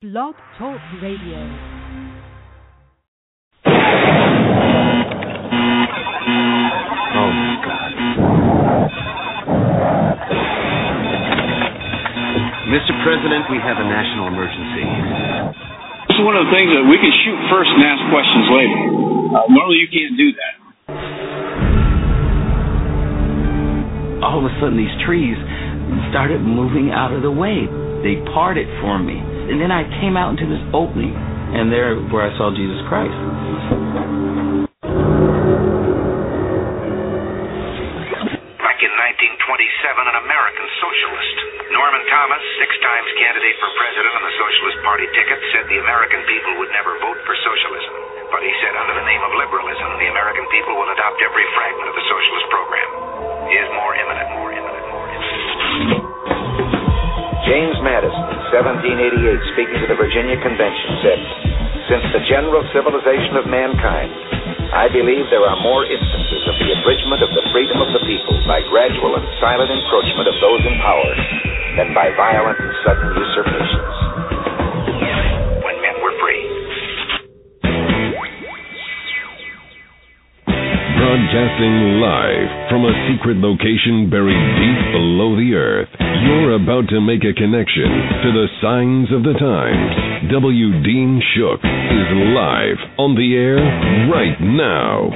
Blog Talk Radio. Oh, God. Mr. President, we have a national emergency. This is one of the things that we can shoot first and ask questions later. Uh, normally, you can't do that. All of a sudden, these trees started moving out of the way. They parted for me. And then I came out into this opening, and there where I saw Jesus Christ. Back in 1927, an American socialist, Norman Thomas, six times candidate for president on the Socialist Party ticket, said the American people would never vote for socialism. But he said under the name of liberalism, the American people will adopt every fragment of the socialist program. Is more imminent, more imminent. James Madison, 1788, speaking to the Virginia Convention, said, Since the general civilization of mankind, I believe there are more instances of the abridgment of the freedom of the people by gradual and silent encroachment of those in power than by violent and sudden usurpations. When men were free. Broadcasting live from a secret location buried deep the earth. You're about to make a connection to the signs of the times. W. Dean Shook is live on the air right now.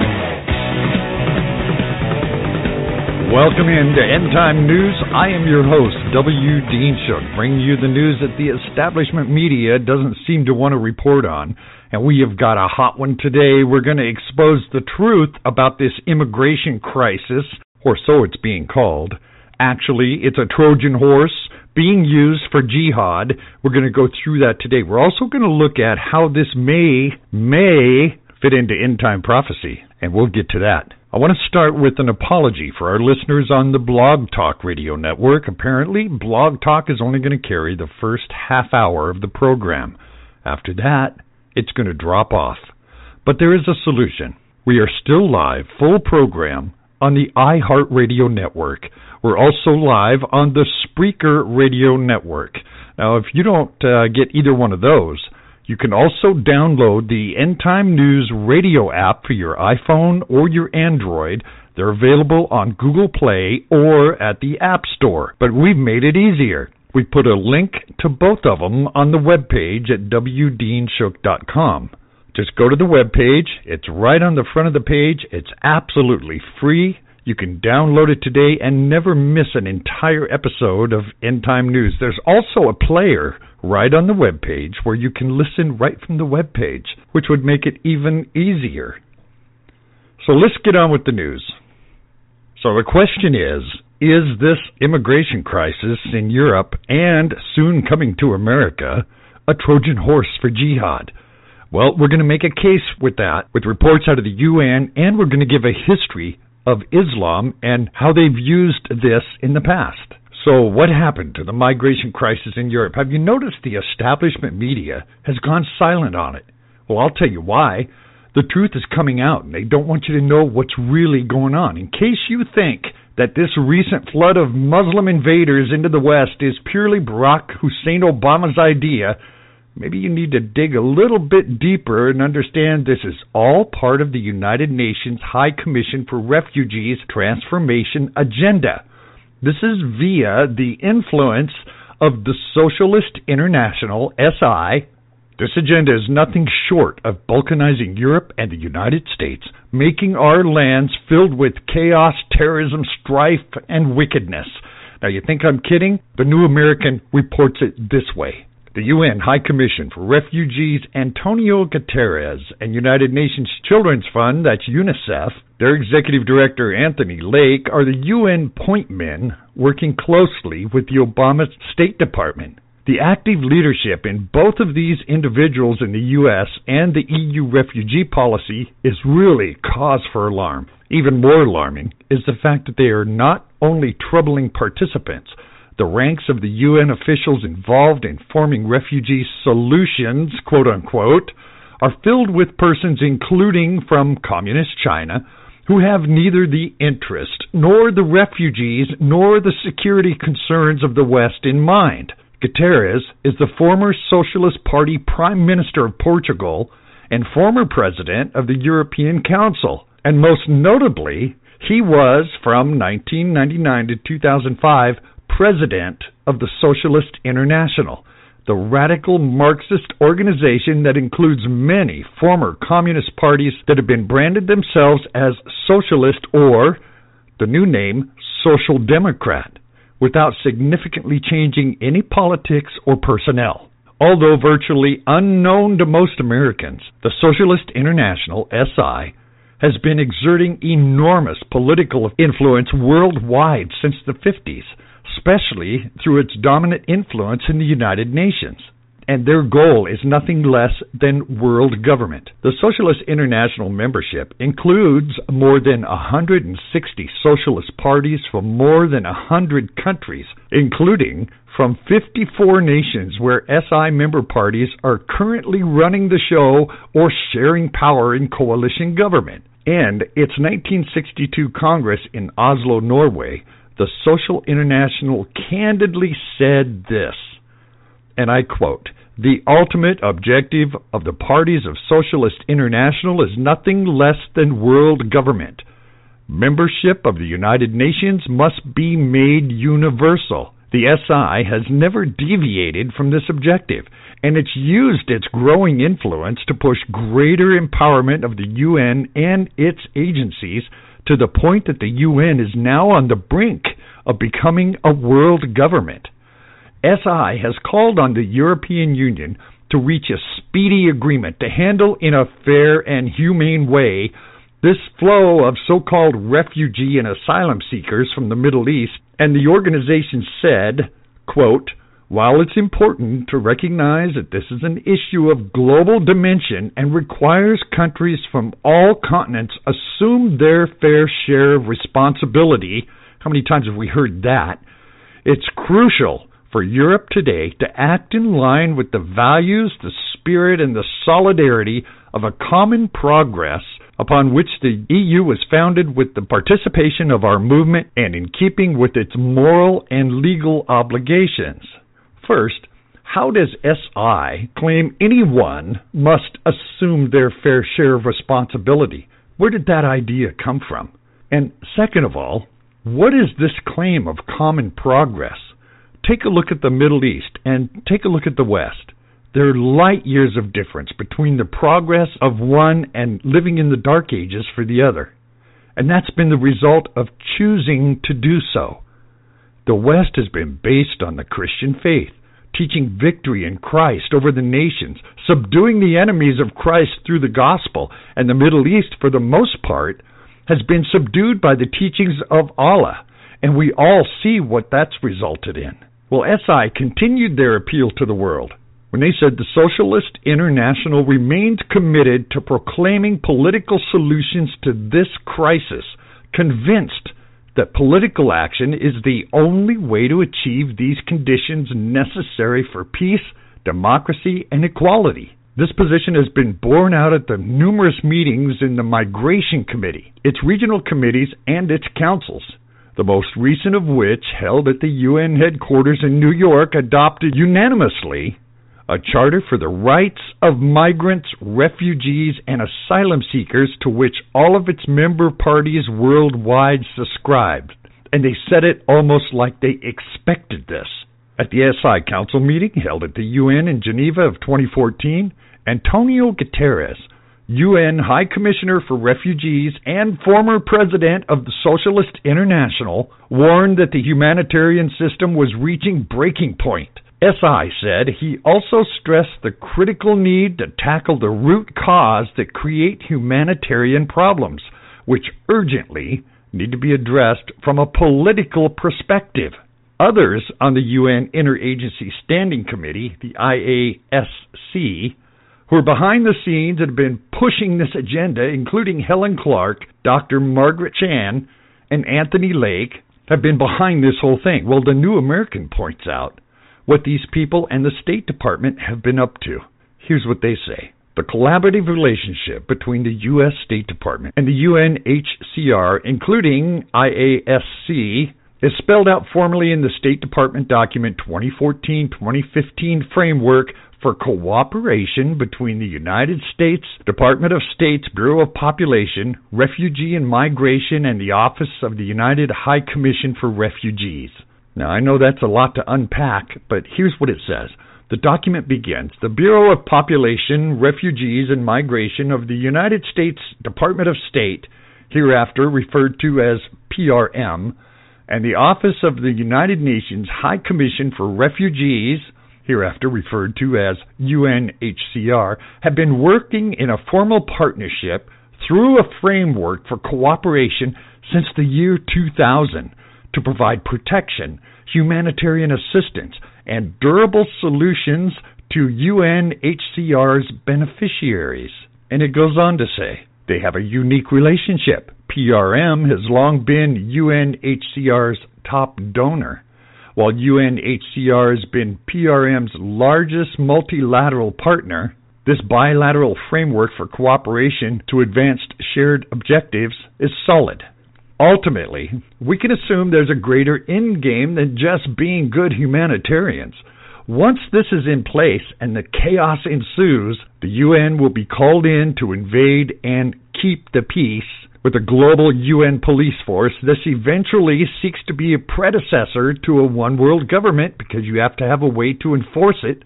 Welcome in to End Time News. I am your host, W. Dean Shook, bringing you the news that the establishment media doesn't seem to want to report on. And we have got a hot one today. We're going to expose the truth about this immigration crisis, or so it's being called. Actually, it's a Trojan horse being used for jihad. We're going to go through that today. We're also going to look at how this may, may fit into end time prophecy, and we'll get to that. I want to start with an apology for our listeners on the Blog Talk Radio Network. Apparently, Blog Talk is only going to carry the first half hour of the program. After that, it's going to drop off. But there is a solution. We are still live, full program, on the iHeartRadio network. We're also live on the Spreaker Radio network. Now, if you don't uh, get either one of those, you can also download the End Time News radio app for your iPhone or your Android. They're available on Google Play or at the App Store. But we've made it easier. We put a link to both of them on the webpage at wdeanshook.com. Just go to the webpage. It's right on the front of the page. It's absolutely free. You can download it today and never miss an entire episode of End Time News. There's also a player right on the webpage where you can listen right from the webpage, which would make it even easier. So let's get on with the news. So the question is Is this immigration crisis in Europe and soon coming to America a Trojan horse for jihad? Well, we're going to make a case with that, with reports out of the UN, and we're going to give a history of Islam and how they've used this in the past. So, what happened to the migration crisis in Europe? Have you noticed the establishment media has gone silent on it? Well, I'll tell you why. The truth is coming out, and they don't want you to know what's really going on. In case you think that this recent flood of Muslim invaders into the West is purely Barack Hussein Obama's idea, maybe you need to dig a little bit deeper and understand this is all part of the United Nations High Commission for Refugees Transformation Agenda. This is via the influence of the Socialist International, SI. This agenda is nothing short of balkanizing Europe and the United States, making our lands filled with chaos, terrorism, strife, and wickedness. Now, you think I'm kidding? The New American reports it this way. The UN High Commission for Refugees Antonio Guterres and United Nations Children's Fund, that's UNICEF, their executive director Anthony Lake are the UN point men working closely with the Obama State Department. The active leadership in both of these individuals in the U.S. and the EU refugee policy is really cause for alarm. Even more alarming is the fact that they are not only troubling participants, the ranks of the UN officials involved in forming refugee solutions, quote unquote, are filled with persons including from communist China who have neither the interest nor the refugees nor the security concerns of the West in mind. Guterres is the former Socialist Party Prime Minister of Portugal and former President of the European Council. And most notably, he was, from 1999 to 2005, President of the Socialist International, the radical Marxist organization that includes many former communist parties that have been branded themselves as socialist or, the new name, social democrat, without significantly changing any politics or personnel. Although virtually unknown to most Americans, the Socialist International, SI, has been exerting enormous political influence worldwide since the 50s especially through its dominant influence in the United Nations. And their goal is nothing less than world government. The Socialist International membership includes more than 160 socialist parties from more than 100 countries, including from 54 nations where SI member parties are currently running the show or sharing power in coalition government. And its 1962 Congress in Oslo, Norway, the Social International candidly said this, and I quote, the ultimate objective of the parties of Socialist International is nothing less than world government. Membership of the United Nations must be made universal. The SI has never deviated from this objective, and it's used its growing influence to push greater empowerment of the UN and its agencies to the point that the UN is now on the brink of becoming a world government. SI has called on the European Union to reach a speedy agreement to handle in a fair and humane way this flow of so called refugee and asylum seekers from the Middle East, and the organization said, quote, while it's important to recognize that this is an issue of global dimension and requires countries from all continents assume their fair share of responsibility, how many times have we heard that? It's crucial for Europe today to act in line with the values, the spirit, and the solidarity of a common progress upon which the EU was founded with the participation of our movement and in keeping with its moral and legal obligations. First, how does SI claim anyone must assume their fair share of responsibility? Where did that idea come from? And second of all, what is this claim of common progress? Take a look at the Middle East and take a look at the West. There are light years of difference between the progress of one and living in the dark ages for the other. And that's been the result of choosing to do so. The West has been based on the Christian faith, teaching victory in Christ over the nations, subduing the enemies of Christ through the gospel, and the Middle East, for the most part, has been subdued by the teachings of Allah, and we all see what that's resulted in. Well, SI continued their appeal to the world when they said the Socialist International remains committed to proclaiming political solutions to this crisis, convinced that political action is the only way to achieve these conditions necessary for peace, democracy, and equality. This position has been borne out at the numerous meetings in the Migration Committee, its regional committees, and its councils. The most recent of which, held at the UN headquarters in New York, adopted unanimously a charter for the rights of migrants, refugees, and asylum seekers to which all of its member parties worldwide subscribed. And they said it almost like they expected this. At the SI Council meeting held at the UN in Geneva of 2014, Antonio Guterres, UN High Commissioner for Refugees and former president of the Socialist International, warned that the humanitarian system was reaching breaking point SI said he also stressed the critical need to tackle the root cause that create humanitarian problems, which urgently need to be addressed from a political perspective. Others on the UN Interagency Standing Committee, the IASC, who are behind the scenes and have been pushing this agenda, including Helen Clark, Dr. Margaret Chan, and Anthony Lake, have been behind this whole thing. Well, the New American points out what these people and the State Department have been up to. Here's what they say. The collaborative relationship between the U.S. State Department and the UNHCR, including IASC, is spelled out formally in the State Department document 2014 2015 framework for cooperation between the United States Department of State's Bureau of Population, Refugee and Migration, and the Office of the United High Commission for Refugees. Now, I know that's a lot to unpack, but here's what it says. The document begins The Bureau of Population, Refugees, and Migration of the United States Department of State, hereafter referred to as PRM, and the Office of the United Nations High Commission for Refugees, hereafter referred to as UNHCR, have been working in a formal partnership through a framework for cooperation since the year 2000 to provide protection, humanitarian assistance, and durable solutions to UNHCR's beneficiaries. And it goes on to say they have a unique relationship. PRM has long been UNHCR's top donor. While UNHCR has been PRM's largest multilateral partner, this bilateral framework for cooperation to advance shared objectives is solid. Ultimately, we can assume there's a greater end game than just being good humanitarians. Once this is in place and the chaos ensues, the UN will be called in to invade and keep the peace with a global UN police force, this eventually seeks to be a predecessor to a one world government because you have to have a way to enforce it.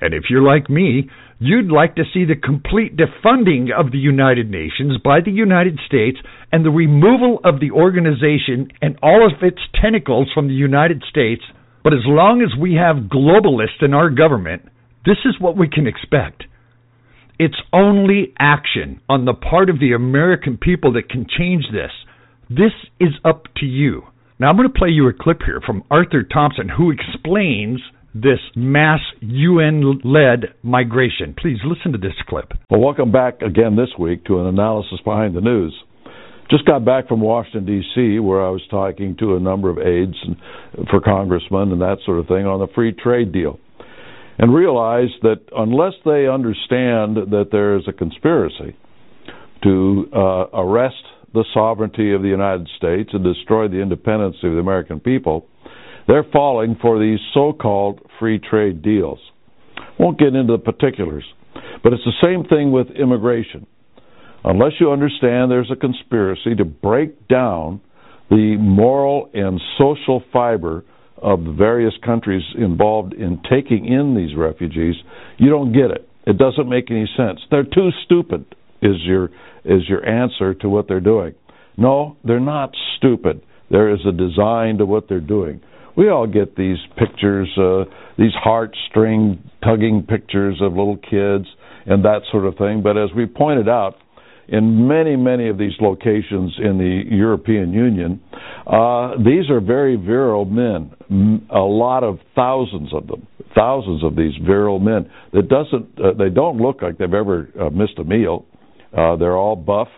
And if you're like me, you'd like to see the complete defunding of the United Nations by the United States and the removal of the organization and all of its tentacles from the United States. But as long as we have globalists in our government, this is what we can expect. It's only action on the part of the American people that can change this. This is up to you. Now, I'm going to play you a clip here from Arthur Thompson, who explains this mass UN led migration. Please listen to this clip. Well, welcome back again this week to an analysis behind the news. Just got back from Washington, D.C., where I was talking to a number of aides for congressmen and that sort of thing on the free trade deal and realized that unless they understand that there is a conspiracy to uh, arrest the sovereignty of the United States and destroy the independence of the American people, they're falling for these so-called free trade deals. Won't get into the particulars, but it's the same thing with immigration. Unless you understand there's a conspiracy to break down the moral and social fiber of the various countries involved in taking in these refugees, you don't get it. It doesn't make any sense. They're too stupid. Is your is your answer to what they're doing? No, they're not stupid. There is a design to what they're doing. We all get these pictures, uh, these heartstring tugging pictures of little kids and that sort of thing. But as we pointed out, in many, many of these locations in the European Union, uh, these are very virile men. A lot of thousands of them, thousands of these virile men that doesn't, uh, they don't look like they've ever uh, missed a meal. Uh, they're all buff,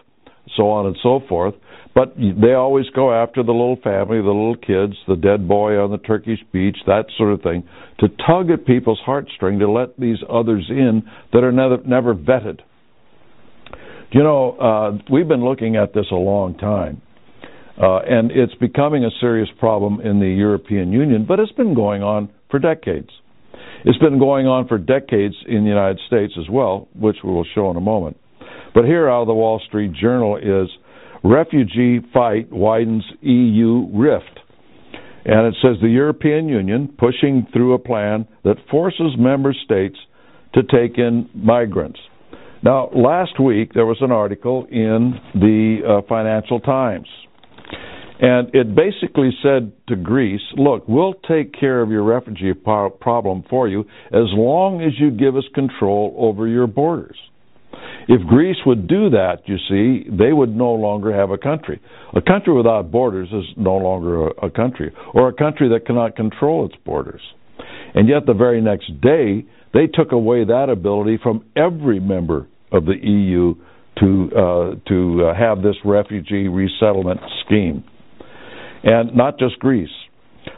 so on and so forth. But they always go after the little family, the little kids, the dead boy on the Turkish beach, that sort of thing, to tug at people's heartstring to let these others in that are never, never vetted. You know, uh, we've been looking at this a long time, uh, and it's becoming a serious problem in the European Union, but it's been going on for decades. It's been going on for decades in the United States as well, which we will show in a moment. But here out of the Wall Street Journal is refugee fight widens EU rift. And it says the European Union pushing through a plan that forces member states to take in migrants. Now, last week there was an article in the uh, Financial Times, and it basically said to Greece, look, we'll take care of your refugee problem for you as long as you give us control over your borders. If Greece would do that, you see, they would no longer have a country. A country without borders is no longer a, a country, or a country that cannot control its borders. And yet, the very next day, they took away that ability from every member of the EU to uh, to uh, have this refugee resettlement scheme, and not just Greece.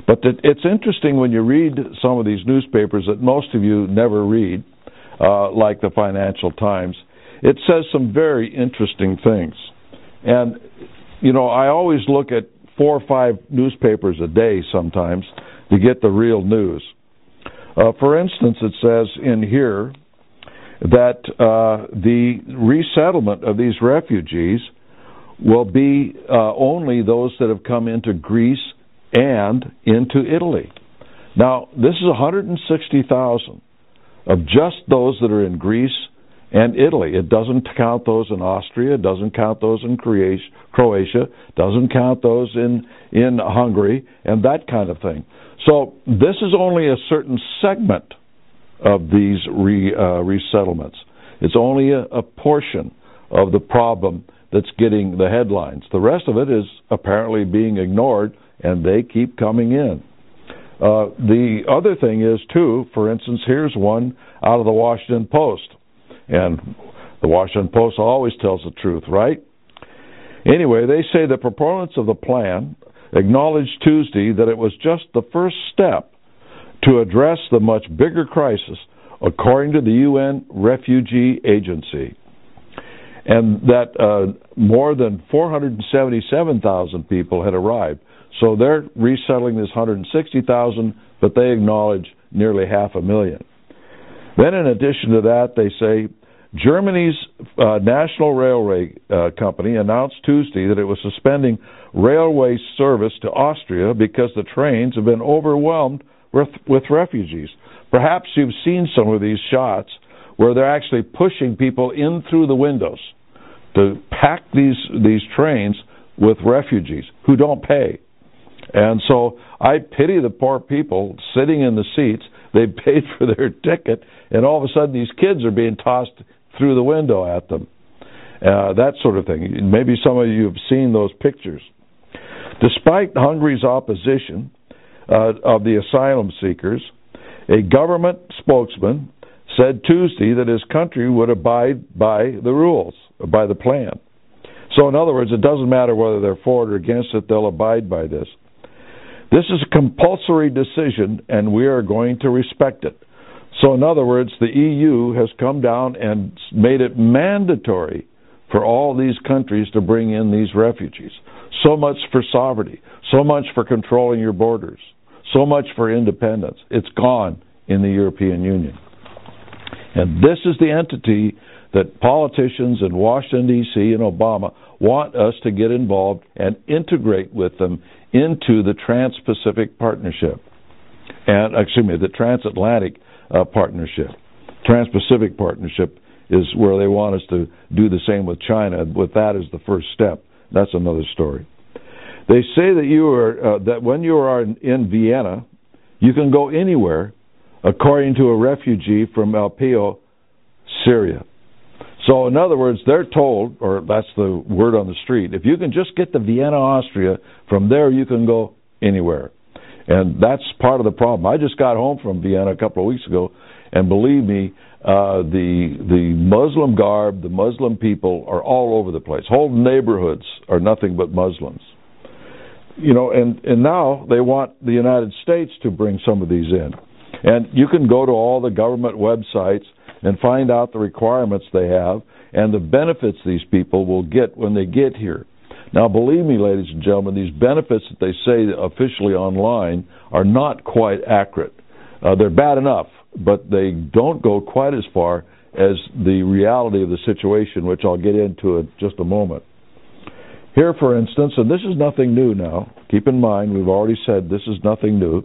But it's interesting when you read some of these newspapers that most of you never read, uh, like the Financial Times. It says some very interesting things, and you know I always look at four or five newspapers a day sometimes to get the real news. Uh, for instance, it says in here that uh, the resettlement of these refugees will be uh, only those that have come into Greece and into Italy. Now, this is 160,000 of just those that are in Greece and Italy. It doesn't count those in Austria, it doesn't count those in Croatia, doesn't count those in in Hungary and that kind of thing. So this is only a certain segment of these re, uh, resettlements. It's only a, a portion of the problem that's getting the headlines. The rest of it is apparently being ignored, and they keep coming in. Uh, the other thing is, too, for instance, here's one out of the Washington Post. And the Washington Post always tells the truth, right? Anyway, they say the proponents of the plan acknowledged Tuesday that it was just the first step to address the much bigger crisis, according to the UN Refugee Agency, and that uh, more than 477,000 people had arrived. So they're resettling this 160,000, but they acknowledge nearly half a million. Then, in addition to that, they say Germany's uh, National Railway uh, Company announced Tuesday that it was suspending railway service to Austria because the trains have been overwhelmed with, with refugees. Perhaps you've seen some of these shots where they're actually pushing people in through the windows to pack these these trains with refugees who don't pay. And so I pity the poor people sitting in the seats. They paid for their ticket, and all of a sudden these kids are being tossed through the window at them. Uh, that sort of thing. Maybe some of you have seen those pictures. Despite Hungary's opposition uh, of the asylum seekers, a government spokesman said Tuesday that his country would abide by the rules, by the plan. So, in other words, it doesn't matter whether they're for it or against it, they'll abide by this. This is a compulsory decision, and we are going to respect it. So, in other words, the EU has come down and made it mandatory for all these countries to bring in these refugees. So much for sovereignty, so much for controlling your borders, so much for independence. It's gone in the European Union. And this is the entity that politicians in Washington, D.C. and Obama want us to get involved and integrate with them into the Trans Pacific Partnership. And, excuse me, the Transatlantic uh, Partnership. Trans Pacific Partnership is where they want us to do the same with China, with that as the first step. That's another story. They say that you are uh, that when you are in Vienna, you can go anywhere, according to a refugee from Aleppo, Syria. So, in other words, they're told, or that's the word on the street, if you can just get to Vienna, Austria, from there you can go anywhere. And that's part of the problem. I just got home from Vienna a couple of weeks ago, and believe me, uh, the the Muslim garb, the Muslim people are all over the place. Whole neighborhoods are nothing but Muslims. You know, and and now they want the United States to bring some of these in. And you can go to all the government websites and find out the requirements they have and the benefits these people will get when they get here. Now, believe me, ladies and gentlemen, these benefits that they say officially online are not quite accurate. Uh, they're bad enough, but they don't go quite as far as the reality of the situation, which I'll get into in just a moment. Here, for instance, and this is nothing new now, keep in mind we've already said this is nothing new.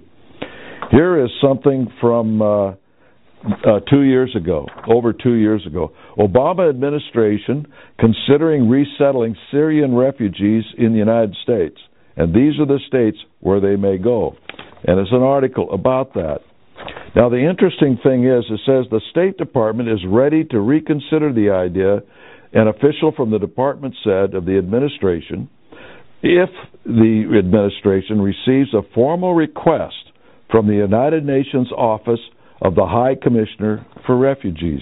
Here is something from uh, uh, two years ago, over two years ago. Obama administration considering resettling Syrian refugees in the United States. And these are the states where they may go. And it's an article about that. Now, the interesting thing is, it says the State Department is ready to reconsider the idea, an official from the department said of the administration, if the administration receives a formal request from the United Nations Office of the High Commissioner for Refugees.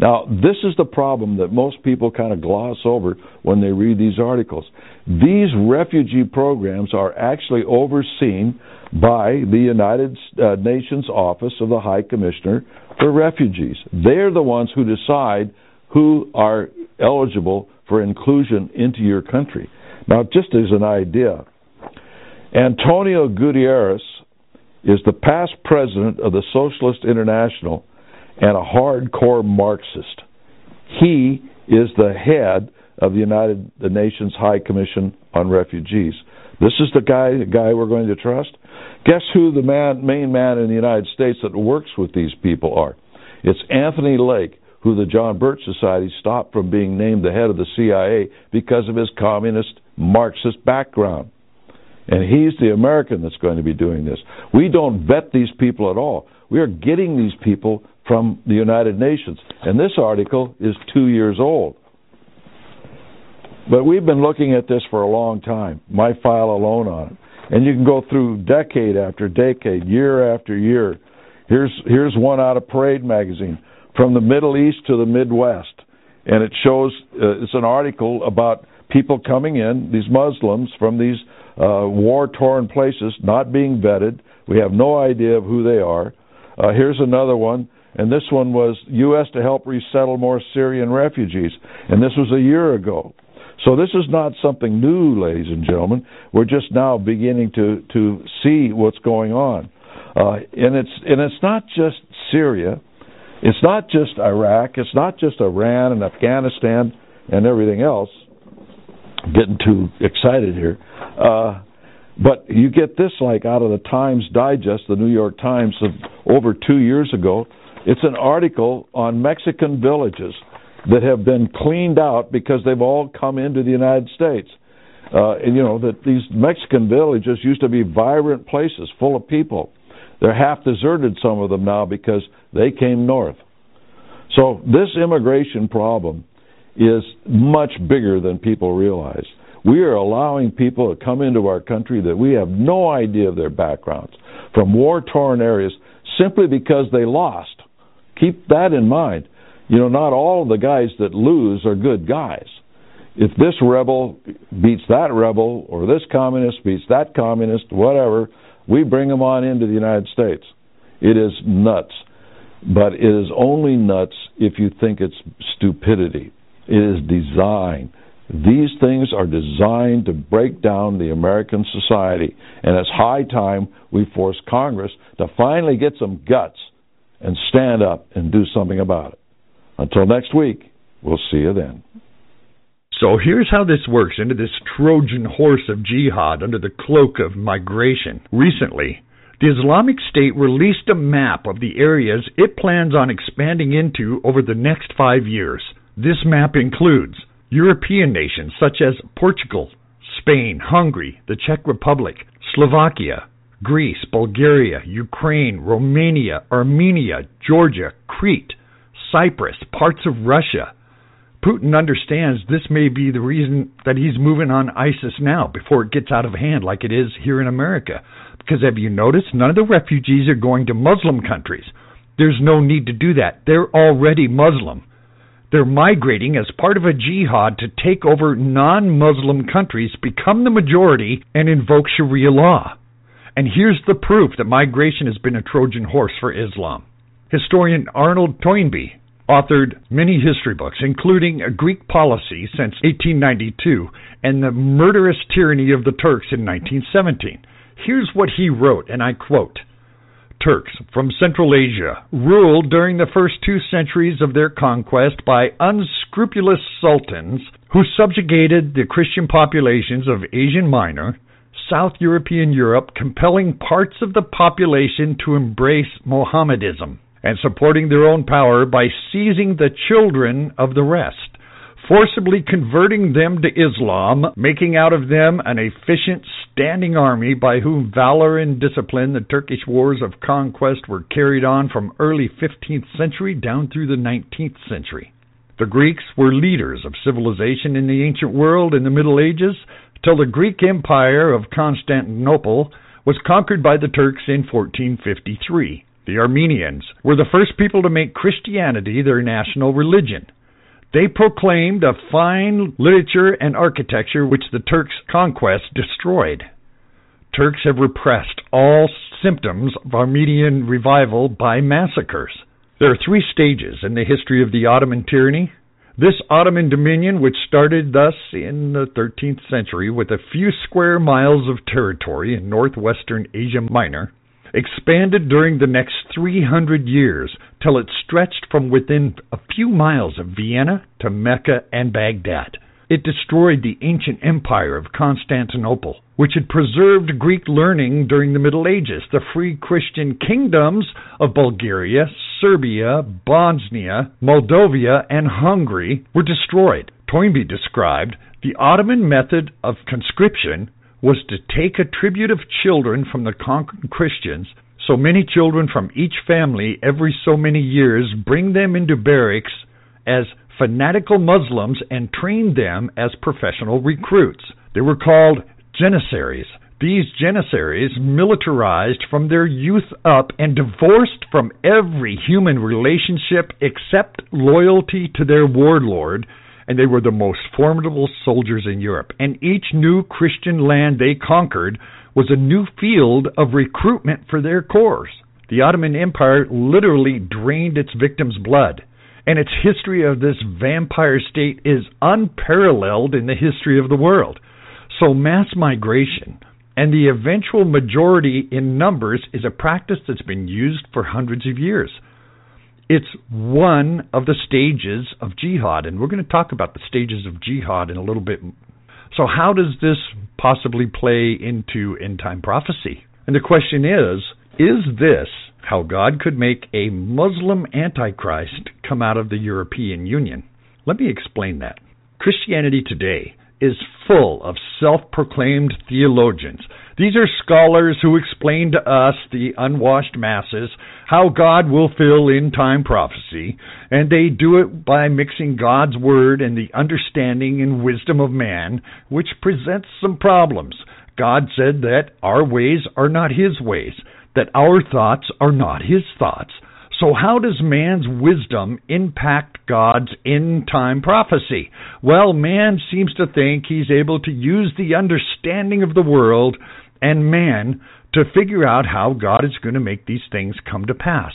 Now, this is the problem that most people kind of gloss over when they read these articles. These refugee programs are actually overseen by the United uh, Nations Office of the High Commissioner for Refugees. They're the ones who decide who are eligible for inclusion into your country. Now, just as an idea, Antonio Guterres is the past president of the Socialist International and a hardcore Marxist. He is the head of the United the Nations High Commission on Refugees. This is the guy the guy we're going to trust. Guess who the man, main man in the United States that works with these people are? It's Anthony Lake, who the John Birch Society stopped from being named the head of the CIA because of his communist Marxist background. And he's the American that's going to be doing this. We don't vet these people at all. We are getting these people from the United Nations. And this article is two years old. But we've been looking at this for a long time, my file alone on it. And you can go through decade after decade, year after year. Here's here's one out of Parade magazine from the Middle East to the Midwest, and it shows uh, it's an article about people coming in, these Muslims from these uh, war-torn places, not being vetted. We have no idea of who they are. Uh, here's another one, and this one was U.S. to help resettle more Syrian refugees, and this was a year ago. So this is not something new, ladies and gentlemen. We're just now beginning to to see what's going on, uh, and it's and it's not just Syria, it's not just Iraq, it's not just Iran and Afghanistan and everything else. getting too excited here, uh, but you get this like out of the Times Digest, the New York Times of over two years ago. It's an article on Mexican villages that have been cleaned out because they've all come into the United States. Uh, and you know that these Mexican villages used to be vibrant places full of people. They're half deserted, some of them now, because they came north. So this immigration problem is much bigger than people realize. We are allowing people to come into our country that we have no idea of their backgrounds from war torn areas simply because they lost. Keep that in mind you know, not all the guys that lose are good guys. If this rebel beats that rebel, or this communist beats that communist, whatever, we bring them on into the United States. It is nuts. But it is only nuts if you think it's stupidity. It is design. These things are designed to break down the American society. And it's high time we force Congress to finally get some guts and stand up and do something about it. Until next week, we'll see you then. So here's how this works into this Trojan horse of jihad under the cloak of migration. Recently, the Islamic State released a map of the areas it plans on expanding into over the next five years. This map includes European nations such as Portugal, Spain, Hungary, the Czech Republic, Slovakia, Greece, Bulgaria, Ukraine, Romania, Armenia, Georgia, Crete, Cyprus, parts of Russia. Putin understands this may be the reason that he's moving on ISIS now before it gets out of hand like it is here in America. Because have you noticed none of the refugees are going to Muslim countries? There's no need to do that. They're already Muslim. They're migrating as part of a jihad to take over non Muslim countries, become the majority, and invoke Sharia law. And here's the proof that migration has been a Trojan horse for Islam. Historian Arnold Toynbee authored many history books, including A Greek Policy since 1892 and The Murderous Tyranny of the Turks in 1917. Here's what he wrote, and I quote Turks from Central Asia ruled during the first two centuries of their conquest by unscrupulous sultans who subjugated the Christian populations of Asia Minor, South European Europe, compelling parts of the population to embrace Mohammedanism and supporting their own power by seizing the children of the rest, forcibly converting them to Islam, making out of them an efficient standing army by whom valor and discipline the Turkish wars of conquest were carried on from early 15th century down through the 19th century. The Greeks were leaders of civilization in the ancient world in the Middle Ages till the Greek Empire of Constantinople was conquered by the Turks in 1453 the Armenians, were the first people to make Christianity their national religion. They proclaimed a fine literature and architecture which the Turks' conquest destroyed. Turks have repressed all symptoms of Armenian revival by massacres. There are three stages in the history of the Ottoman tyranny. This Ottoman dominion, which started thus in the 13th century with a few square miles of territory in northwestern Asia Minor, expanded during the next 300 years till it stretched from within a few miles of Vienna to Mecca and Baghdad. It destroyed the ancient empire of Constantinople, which had preserved Greek learning during the Middle Ages. The free Christian kingdoms of Bulgaria, Serbia, Bosnia, Moldavia, and Hungary were destroyed. Toynbee described the Ottoman method of conscription was to take a tribute of children from the conquered Christians, so many children from each family every so many years, bring them into barracks as fanatical Muslims and trained them as professional recruits. They were called Janissaries. These Janissaries militarized from their youth up and divorced from every human relationship except loyalty to their warlord and they were the most formidable soldiers in Europe. And each new Christian land they conquered was a new field of recruitment for their corps. The Ottoman Empire literally drained its victims' blood, and its history of this vampire state is unparalleled in the history of the world. So, mass migration and the eventual majority in numbers is a practice that's been used for hundreds of years. It's one of the stages of jihad, and we're going to talk about the stages of jihad in a little bit. So, how does this possibly play into end time prophecy? And the question is is this how God could make a Muslim Antichrist come out of the European Union? Let me explain that. Christianity today is full of self proclaimed theologians. These are scholars who explain to us, the unwashed masses, how God will fill in time prophecy, and they do it by mixing God's word and the understanding and wisdom of man, which presents some problems. God said that our ways are not his ways, that our thoughts are not his thoughts. So, how does man's wisdom impact God's end time prophecy? Well, man seems to think he's able to use the understanding of the world and man to figure out how God is going to make these things come to pass.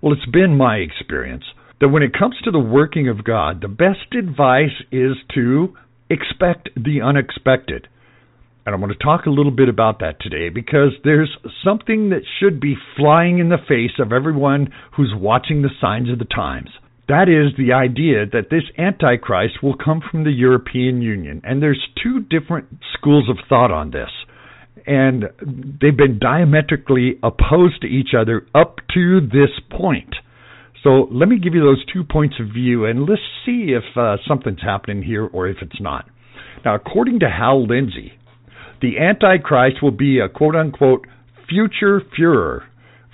Well, it's been my experience that when it comes to the working of God, the best advice is to expect the unexpected. And I want to talk a little bit about that today because there's something that should be flying in the face of everyone who's watching the signs of the times. That is the idea that this Antichrist will come from the European Union. And there's two different schools of thought on this and they've been diametrically opposed to each other up to this point. So let me give you those two points of view, and let's see if uh, something's happening here or if it's not. Now, according to Hal Lindsey, the Antichrist will be a quote unquote future Fuhrer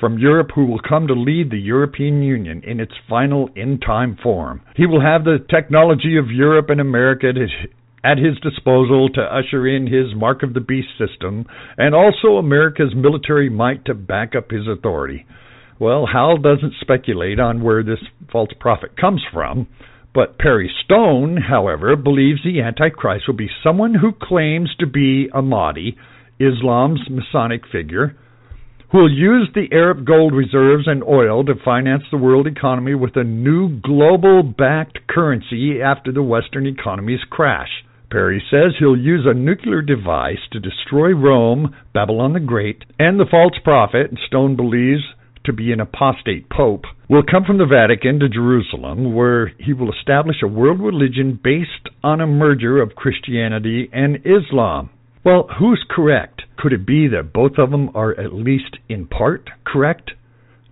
from Europe who will come to lead the European Union in its final end time form. He will have the technology of Europe and America at his disposal to usher in his Mark of the Beast system and also America's military might to back up his authority. Well, Hal doesn't speculate on where this false prophet comes from, but Perry Stone, however, believes the Antichrist will be someone who claims to be a Mahdi, Islam's Masonic figure, who will use the Arab gold reserves and oil to finance the world economy with a new global backed currency after the Western economies crash. Perry says he'll use a nuclear device to destroy Rome, Babylon the Great, and the false prophet, Stone believes to be an apostate pope, will come from the Vatican to Jerusalem, where he will establish a world religion based on a merger of Christianity and Islam. Well, who's correct? Could it be that both of them are at least in part correct?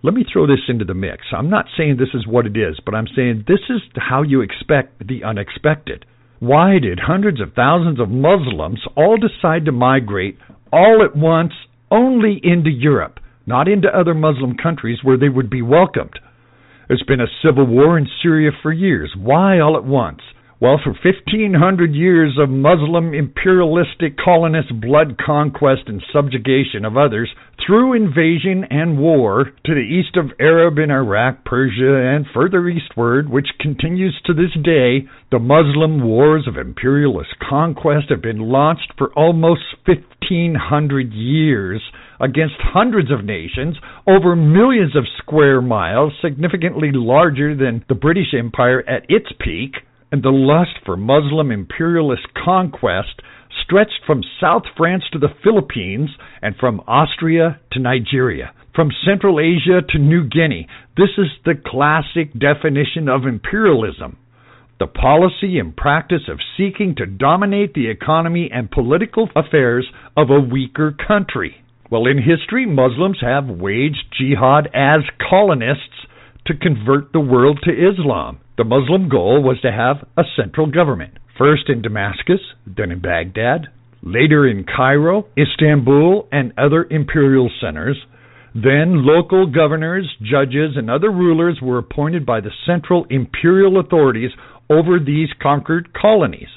Let me throw this into the mix. I'm not saying this is what it is, but I'm saying this is how you expect the unexpected. Why did hundreds of thousands of Muslims all decide to migrate all at once only into Europe, not into other Muslim countries where they would be welcomed? There's been a civil war in Syria for years. Why all at once? Well, for 1500 years of Muslim imperialistic colonist blood conquest and subjugation of others through invasion and war to the east of Arab in Iraq, Persia, and further eastward, which continues to this day, the Muslim wars of imperialist conquest have been launched for almost 1500 years against hundreds of nations over millions of square miles, significantly larger than the British Empire at its peak and the lust for Muslim imperialist conquest stretched from South France to the Philippines and from Austria to Nigeria, from Central Asia to New Guinea. This is the classic definition of imperialism the policy and practice of seeking to dominate the economy and political affairs of a weaker country. Well, in history, Muslims have waged jihad as colonists to convert the world to Islam. The Muslim goal was to have a central government, first in Damascus, then in Baghdad, later in Cairo, Istanbul, and other imperial centers. Then local governors, judges, and other rulers were appointed by the central imperial authorities over these conquered colonies.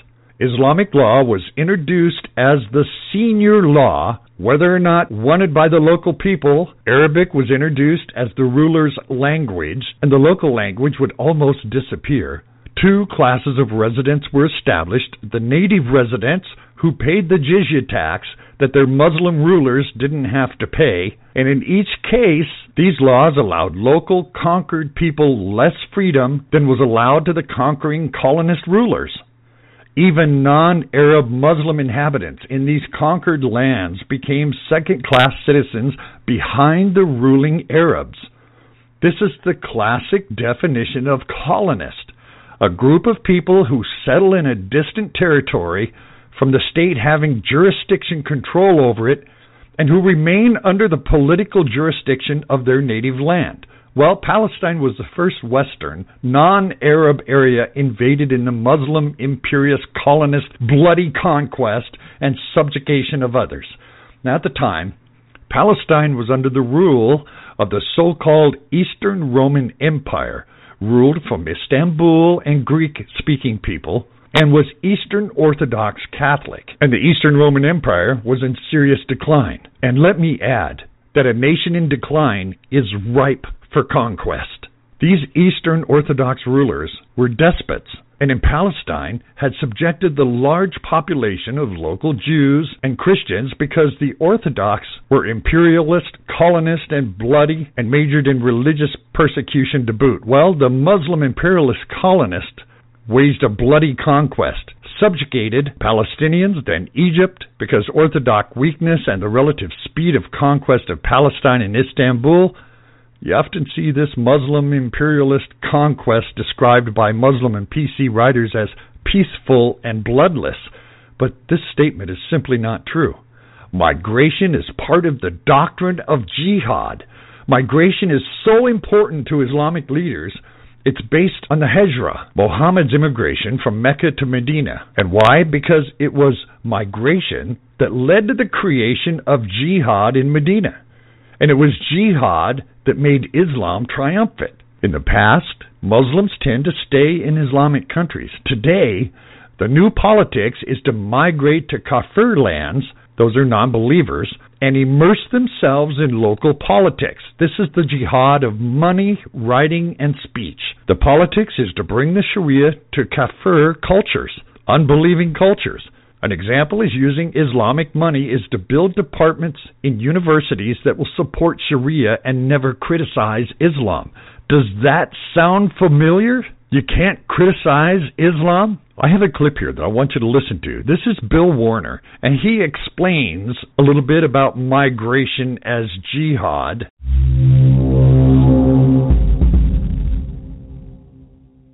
Islamic law was introduced as the senior law, whether or not wanted by the local people. Arabic was introduced as the ruler's language, and the local language would almost disappear. Two classes of residents were established the native residents, who paid the jizya tax that their Muslim rulers didn't have to pay, and in each case, these laws allowed local conquered people less freedom than was allowed to the conquering colonist rulers. Even non Arab Muslim inhabitants in these conquered lands became second class citizens behind the ruling Arabs. This is the classic definition of colonist a group of people who settle in a distant territory from the state having jurisdiction control over it and who remain under the political jurisdiction of their native land. Well, Palestine was the first Western, non Arab area invaded in the Muslim imperious colonist bloody conquest and subjugation of others. Now, at the time, Palestine was under the rule of the so called Eastern Roman Empire, ruled from Istanbul and Greek speaking people, and was Eastern Orthodox Catholic. And the Eastern Roman Empire was in serious decline. And let me add that a nation in decline is ripe for conquest. These Eastern Orthodox rulers were despots and in Palestine had subjected the large population of local Jews and Christians because the Orthodox were imperialist, colonist, and bloody and majored in religious persecution to boot. Well, the Muslim imperialist colonists waged a bloody conquest, subjugated Palestinians, then Egypt, because Orthodox weakness and the relative speed of conquest of Palestine and Istanbul you often see this Muslim imperialist conquest described by Muslim and PC writers as peaceful and bloodless, but this statement is simply not true. Migration is part of the doctrine of jihad. Migration is so important to Islamic leaders, it's based on the Hijra, Muhammad's immigration from Mecca to Medina. And why? Because it was migration that led to the creation of jihad in Medina. And it was jihad that made Islam triumphant. In the past, Muslims tend to stay in Islamic countries. Today, the new politics is to migrate to kafir lands, those are non believers, and immerse themselves in local politics. This is the jihad of money, writing, and speech. The politics is to bring the Sharia to kafir cultures, unbelieving cultures. An example is using Islamic money is to build departments in universities that will support Sharia and never criticize Islam. Does that sound familiar? You can't criticize Islam? I have a clip here that I want you to listen to. This is Bill Warner, and he explains a little bit about migration as jihad.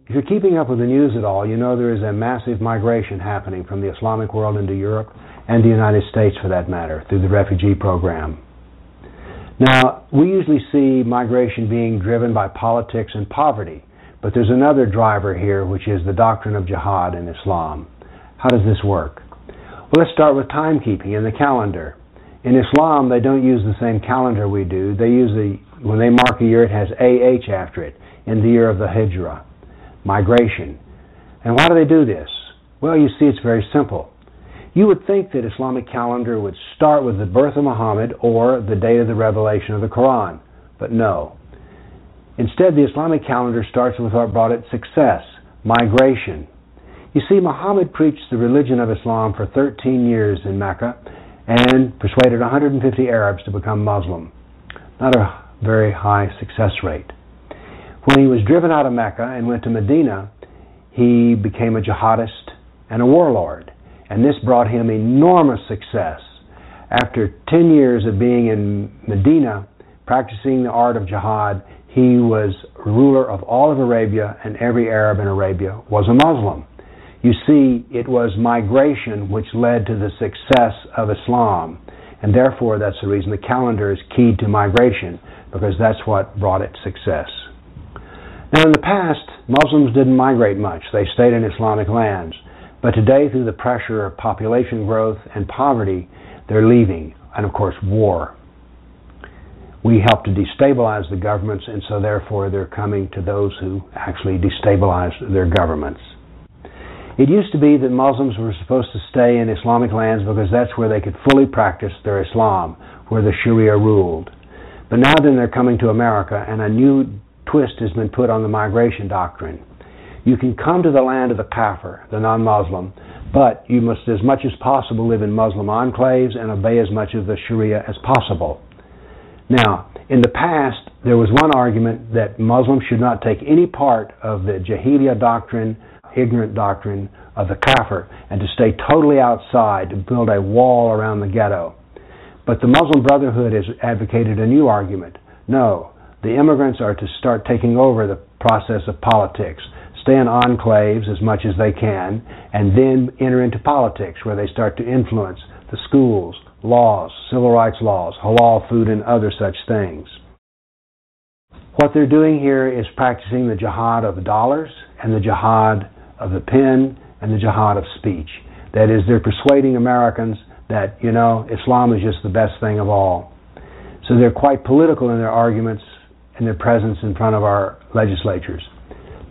If you're keeping up with the news at all, you know there is a massive migration happening from the Islamic world into Europe and the United States for that matter through the refugee program. Now, we usually see migration being driven by politics and poverty, but there's another driver here, which is the doctrine of jihad in Islam. How does this work? Well, let's start with timekeeping and the calendar. In Islam, they don't use the same calendar we do. They use the, when they mark a year, it has AH after it, in the year of the Hijra, migration. And why do they do this? Well, you see, it's very simple. You would think that Islamic calendar would start with the birth of Muhammad or the date of the revelation of the Quran, but no. Instead, the Islamic calendar starts with what brought it success, migration. You see, Muhammad preached the religion of Islam for 13 years in Mecca and persuaded 150 Arabs to become Muslim. Not a very high success rate. When he was driven out of Mecca and went to Medina, he became a jihadist and a warlord. And this brought him enormous success. After 10 years of being in Medina, practicing the art of jihad, he was ruler of all of Arabia, and every Arab in Arabia was a Muslim. You see, it was migration which led to the success of Islam, and therefore that's the reason the calendar is keyed to migration, because that's what brought it success. Now, in the past, Muslims didn't migrate much. They stayed in Islamic lands. But today, through the pressure of population growth and poverty, they're leaving, and of course, war. We help to destabilize the governments, and so therefore they're coming to those who actually destabilize their governments. It used to be that Muslims were supposed to stay in Islamic lands because that's where they could fully practice their Islam, where the Sharia ruled. But now then they're coming to America, and a new twist has been put on the migration doctrine. You can come to the land of the kafir, the non-Muslim, but you must, as much as possible, live in Muslim enclaves and obey as much of the Sharia as possible. Now, in the past, there was one argument that Muslims should not take any part of the Jahiliyyah doctrine, ignorant doctrine of the kafir, and to stay totally outside, to build a wall around the ghetto. But the Muslim Brotherhood has advocated a new argument. No, the immigrants are to start taking over the process of politics, stay in enclaves as much as they can, and then enter into politics where they start to influence the schools, laws, civil rights laws, halal food, and other such things. What they're doing here is practicing the jihad of dollars and the jihad of the pen and the jihad of speech. That is, they're persuading Americans that, you know, Islam is just the best thing of all. So they're quite political in their arguments and their presence in front of our legislatures.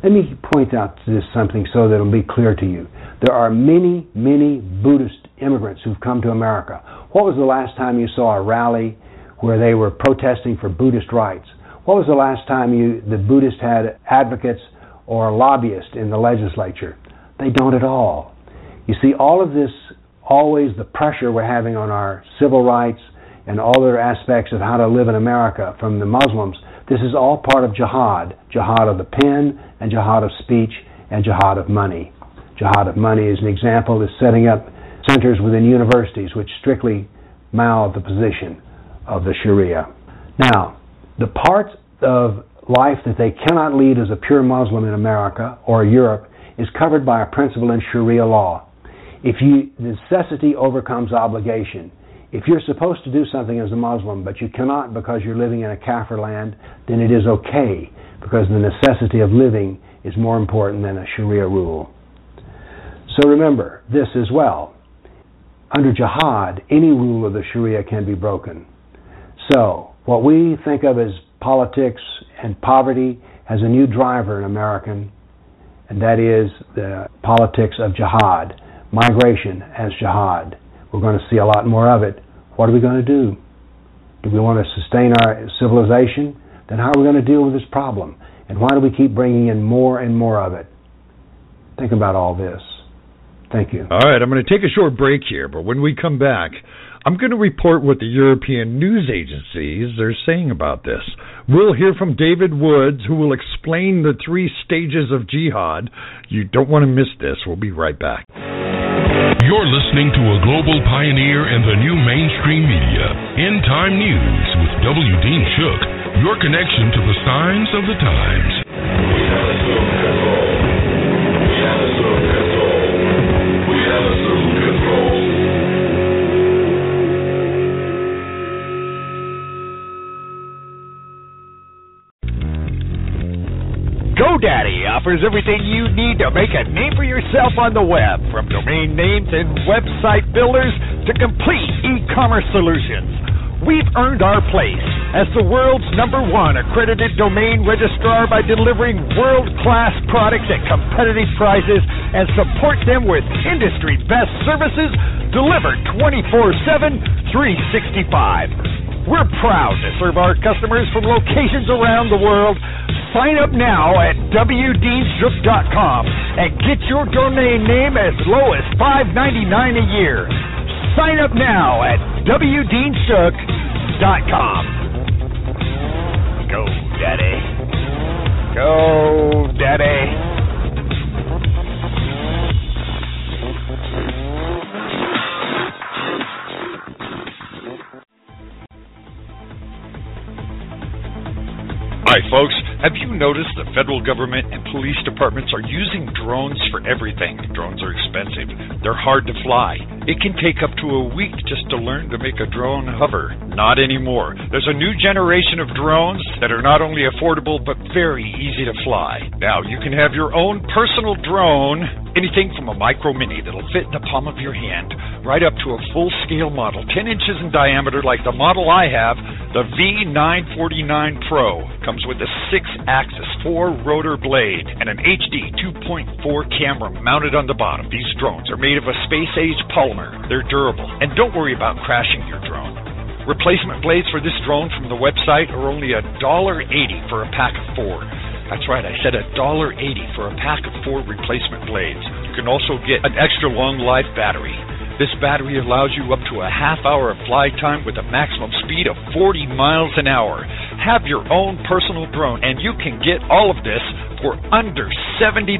Let me point out this something so that it'll be clear to you. There are many, many Buddhist immigrants who've come to America. What was the last time you saw a rally where they were protesting for Buddhist rights? What was the last time you the Buddhists had advocates or lobbyists in the legislature? They don't at all. You see, all of this, always the pressure we're having on our civil rights and all other aspects of how to live in America from the Muslims this is all part of jihad jihad of the pen, and jihad of speech, and jihad of money. Jihad of money, is an example, is setting up centers within universities which strictly mouth the position of the Sharia. Now, the parts of life that they cannot lead as a pure Muslim in America or Europe is covered by a principle in Sharia law. If you necessity overcomes obligation, if you're supposed to do something as a Muslim, but you cannot because you're living in a Kafir land, then it is okay because the necessity of living is more important than a Sharia rule. So remember this as well. Under jihad, any rule of the Sharia can be broken. So, what we think of as politics and poverty has a new driver in American, and that is the politics of jihad, migration as jihad. We're going to see a lot more of it. What are we going to do? Do we want to sustain our civilization? Then how are we going to deal with this problem? And why do we keep bringing in more and more of it? Think about all this. Thank you. All right, I'm going to take a short break here, but when we come back, I'm going to report what the European news agencies are saying about this. We'll hear from David Woods, who will explain the three stages of jihad. You don't want to miss this. We'll be right back. You're listening to a global pioneer in the new mainstream media. End Time News with W. Dean Shook, your connection to the signs of the times. GoDaddy offers everything you need to make a name for yourself on the web, from domain names and website builders to complete e-commerce solutions. We've earned our place as the world's number one accredited domain registrar by delivering world-class products at competitive prices and support them with industry best services delivered 24-7, 365. We're proud to serve our customers from locations around the world Sign up now at WDeanshook.com and get your domain name as low as $5.99 a year. Sign up now at WDeanShook.com. Go, Daddy. Go, Daddy. Hi, folks. Have you noticed the federal government and police departments are using drones for everything? Drones are expensive. They're hard to fly. It can take up to a week just to learn to make a drone hover. Not anymore. There's a new generation of drones that are not only affordable but very easy to fly. Now you can have your own personal drone, anything from a micro mini that'll fit in the palm of your hand, right up to a full scale model, 10 inches in diameter like the model I have, the V949 Pro. Comes with a six axis, four rotor blade, and an HD 2.4 camera mounted on the bottom. These drones are made of a space age polymer. They're durable. And don't worry about crashing your drone. Replacement blades for this drone from the website are only $1.80 for a pack of four. That's right, I said $1.80 for a pack of four replacement blades. You can also get an extra long life battery. This battery allows you up to a half hour of flight time with a maximum speed of 40 miles an hour. Have your own personal drone, and you can get all of this for under $70.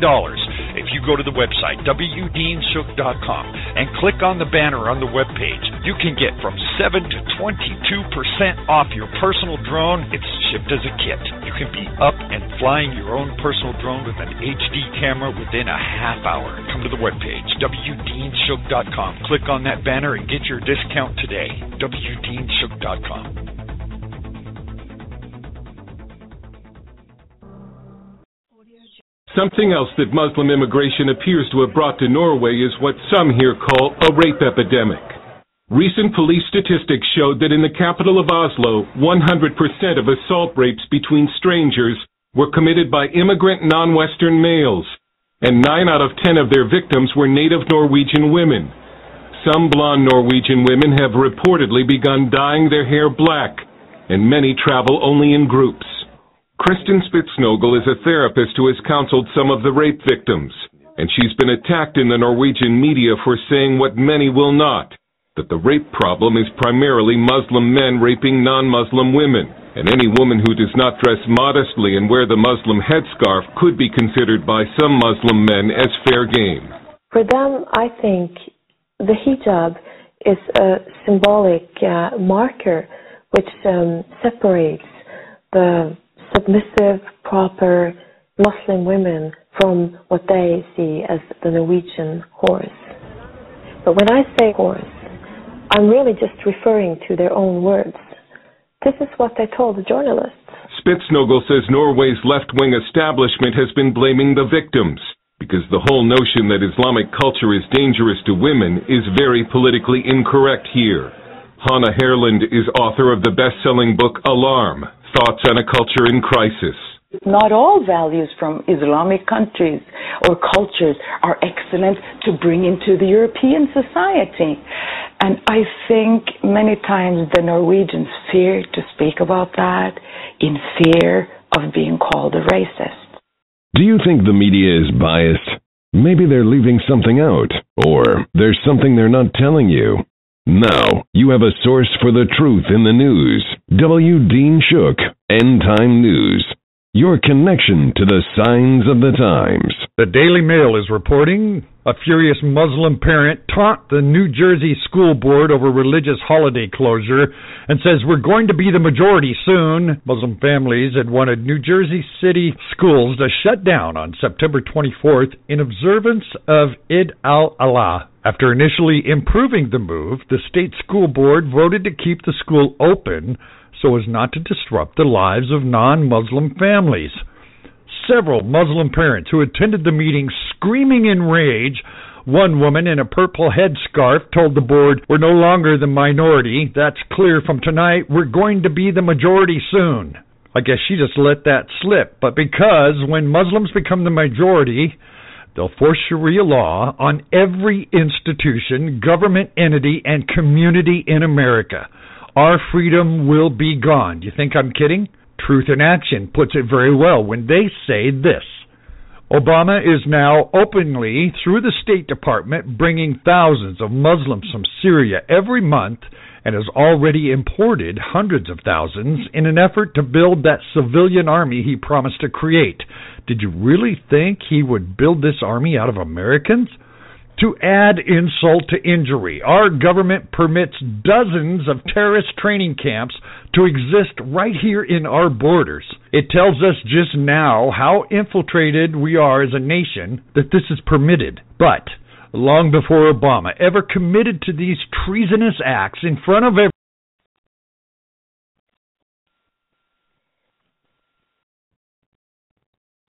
If you go to the website, wdeanshook.com, and click on the banner on the webpage, you can get from 7 to 22% off your personal drone. It's shipped as a kit. You can be up and flying your own personal drone with an HD camera within a half hour. Come to the webpage, wdeanshook.com. Click on that banner and get your discount today. wdeanshook.com. Something else that Muslim immigration appears to have brought to Norway is what some here call a rape epidemic. Recent police statistics showed that in the capital of Oslo, 100% of assault rapes between strangers were committed by immigrant non-Western males, and 9 out of 10 of their victims were native Norwegian women. Some blonde Norwegian women have reportedly begun dyeing their hair black, and many travel only in groups. Kristen Spitznogle is a therapist who has counseled some of the rape victims, and she's been attacked in the Norwegian media for saying what many will not, that the rape problem is primarily Muslim men raping non-Muslim women, and any woman who does not dress modestly and wear the Muslim headscarf could be considered by some Muslim men as fair game. For them, I think the hijab is a symbolic uh, marker which um, separates the submissive, proper Muslim women from what they see as the Norwegian horse. But when I say horse, I'm really just referring to their own words. This is what they told the journalists. Spitznogle says Norway's left-wing establishment has been blaming the victims because the whole notion that Islamic culture is dangerous to women is very politically incorrect here. Hannah Herland is author of the best-selling book Alarm, Thoughts on a Culture in Crisis. Not all values from Islamic countries or cultures are excellent to bring into the European society. And I think many times the Norwegians fear to speak about that in fear of being called a racist. Do you think the media is biased? Maybe they're leaving something out, or there's something they're not telling you. Now, you have a source for the truth in the news. W. Dean Shook, End Time News. Your connection to the signs of the times. The Daily Mail is reporting a furious Muslim parent taunt the New Jersey school board over religious holiday closure and says we're going to be the majority soon. Muslim families had wanted New Jersey City schools to shut down on September 24th in observance of Eid al-Adha. After initially improving the move, the state school board voted to keep the school open so as not to disrupt the lives of non Muslim families. Several Muslim parents who attended the meeting screaming in rage. One woman in a purple headscarf told the board, We're no longer the minority. That's clear from tonight. We're going to be the majority soon. I guess she just let that slip. But because when Muslims become the majority, they'll force Sharia law on every institution, government entity, and community in America our freedom will be gone. Do you think I'm kidding? Truth in Action puts it very well when they say this. Obama is now openly, through the State Department, bringing thousands of Muslims from Syria every month and has already imported hundreds of thousands in an effort to build that civilian army he promised to create. Did you really think he would build this army out of Americans? To add insult to injury, our government permits dozens of terrorist training camps to exist right here in our borders. It tells us just now how infiltrated we are as a nation that this is permitted. But long before Obama ever committed to these treasonous acts in front of